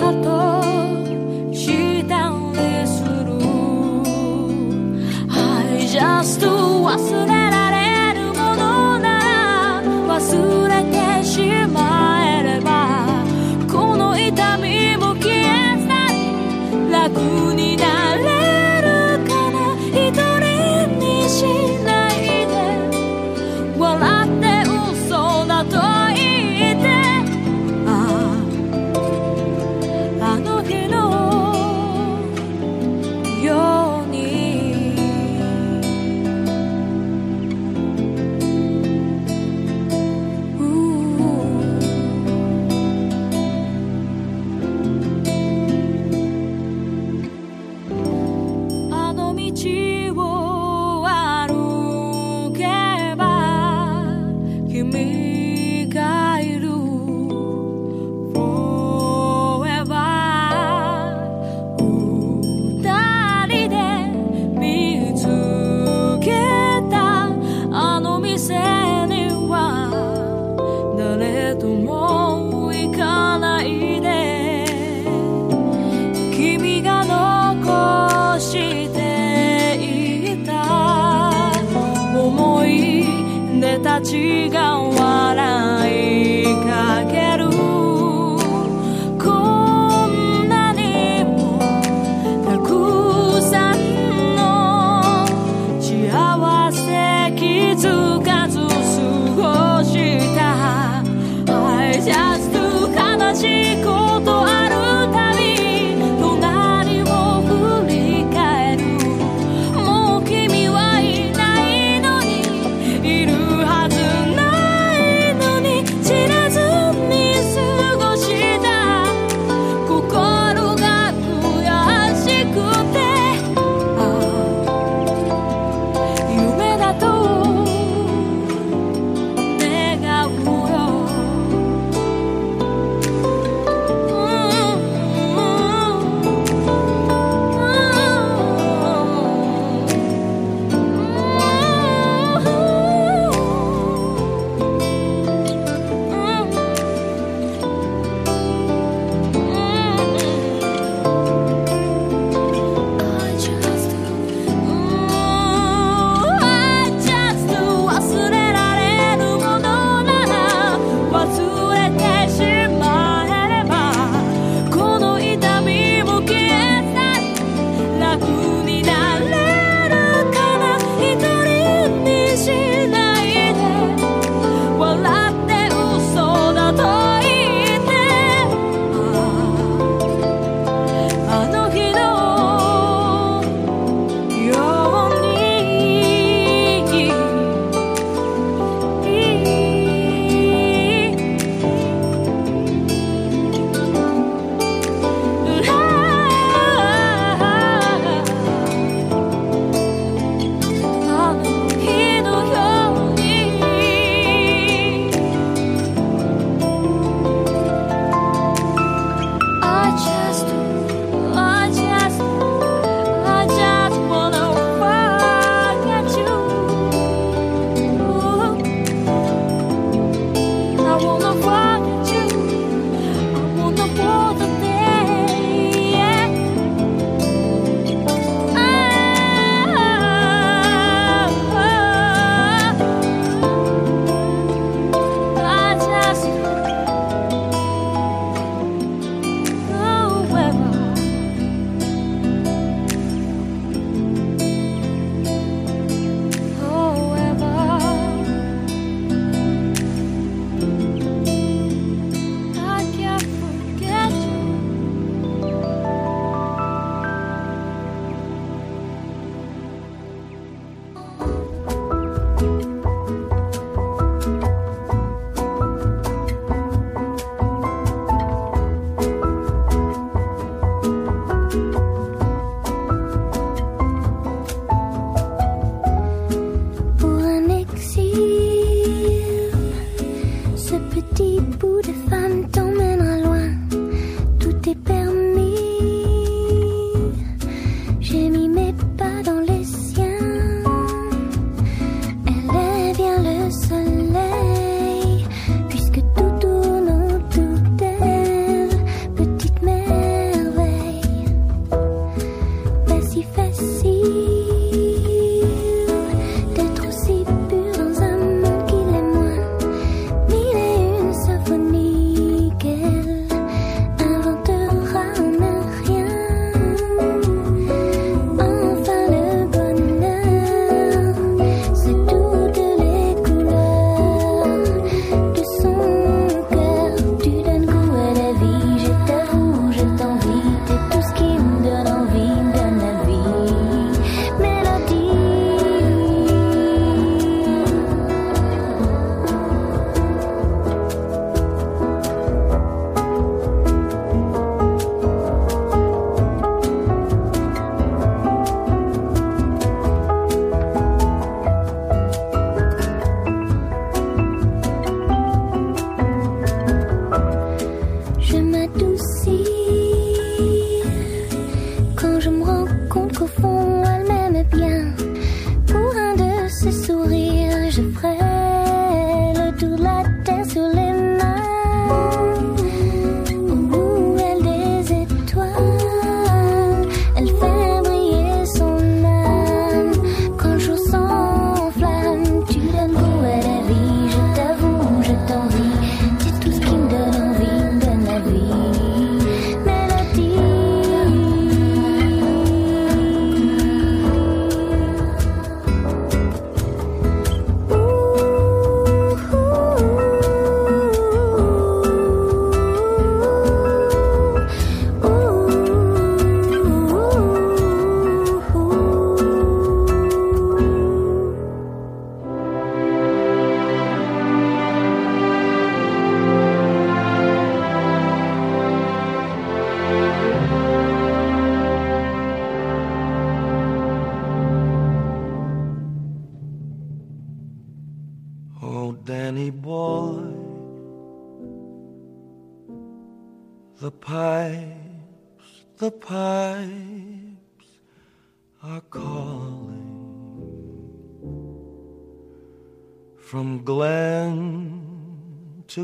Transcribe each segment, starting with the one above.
後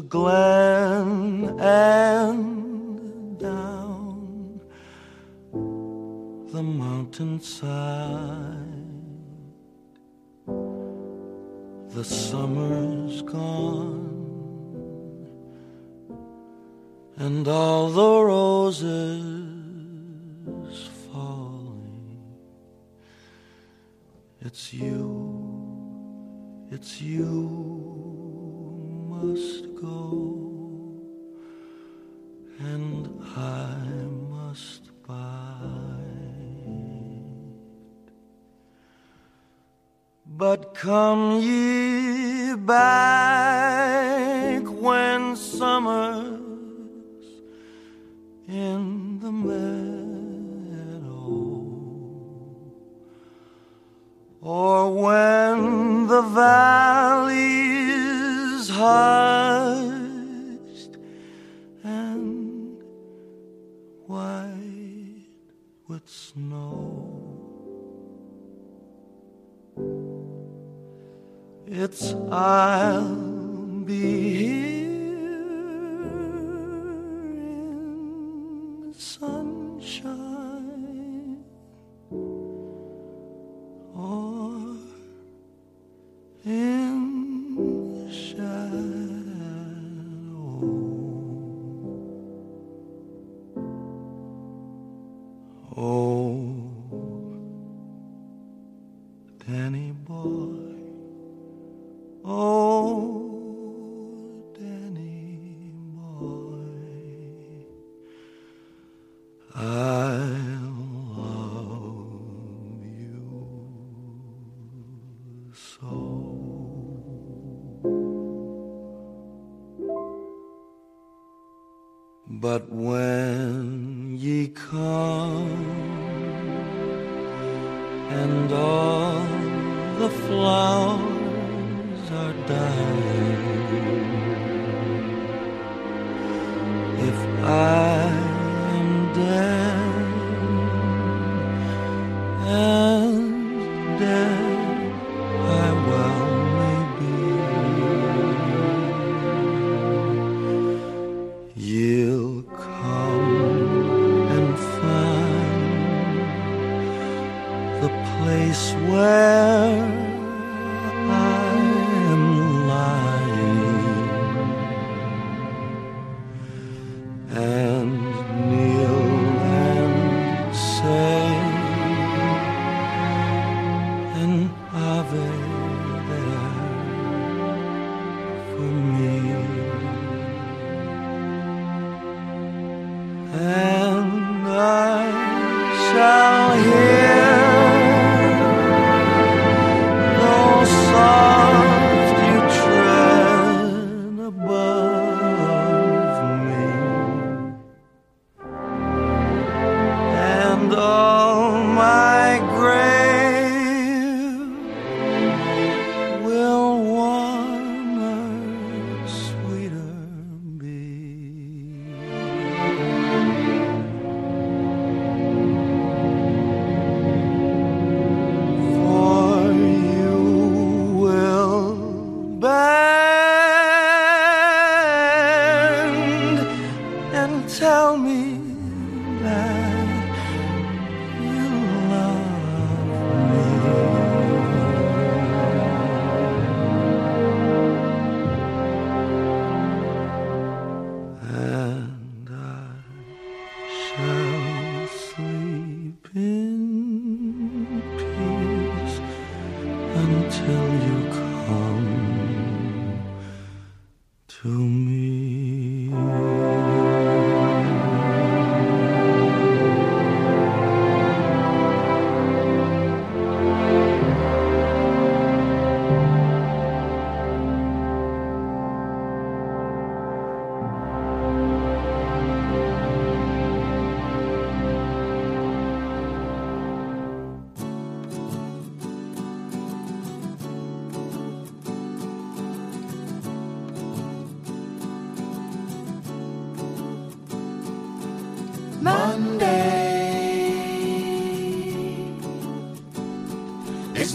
glen sunshine shall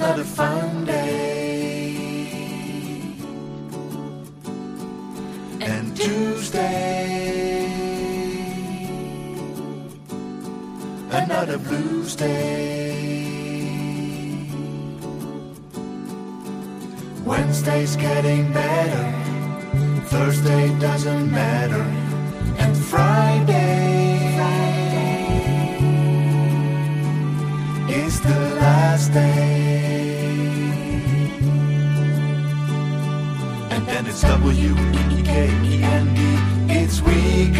not a fun day. And Tuesday, another blues day. Wednesday's getting better. Thursday doesn't matter. It's W E K E N D. It's weekend.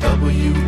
W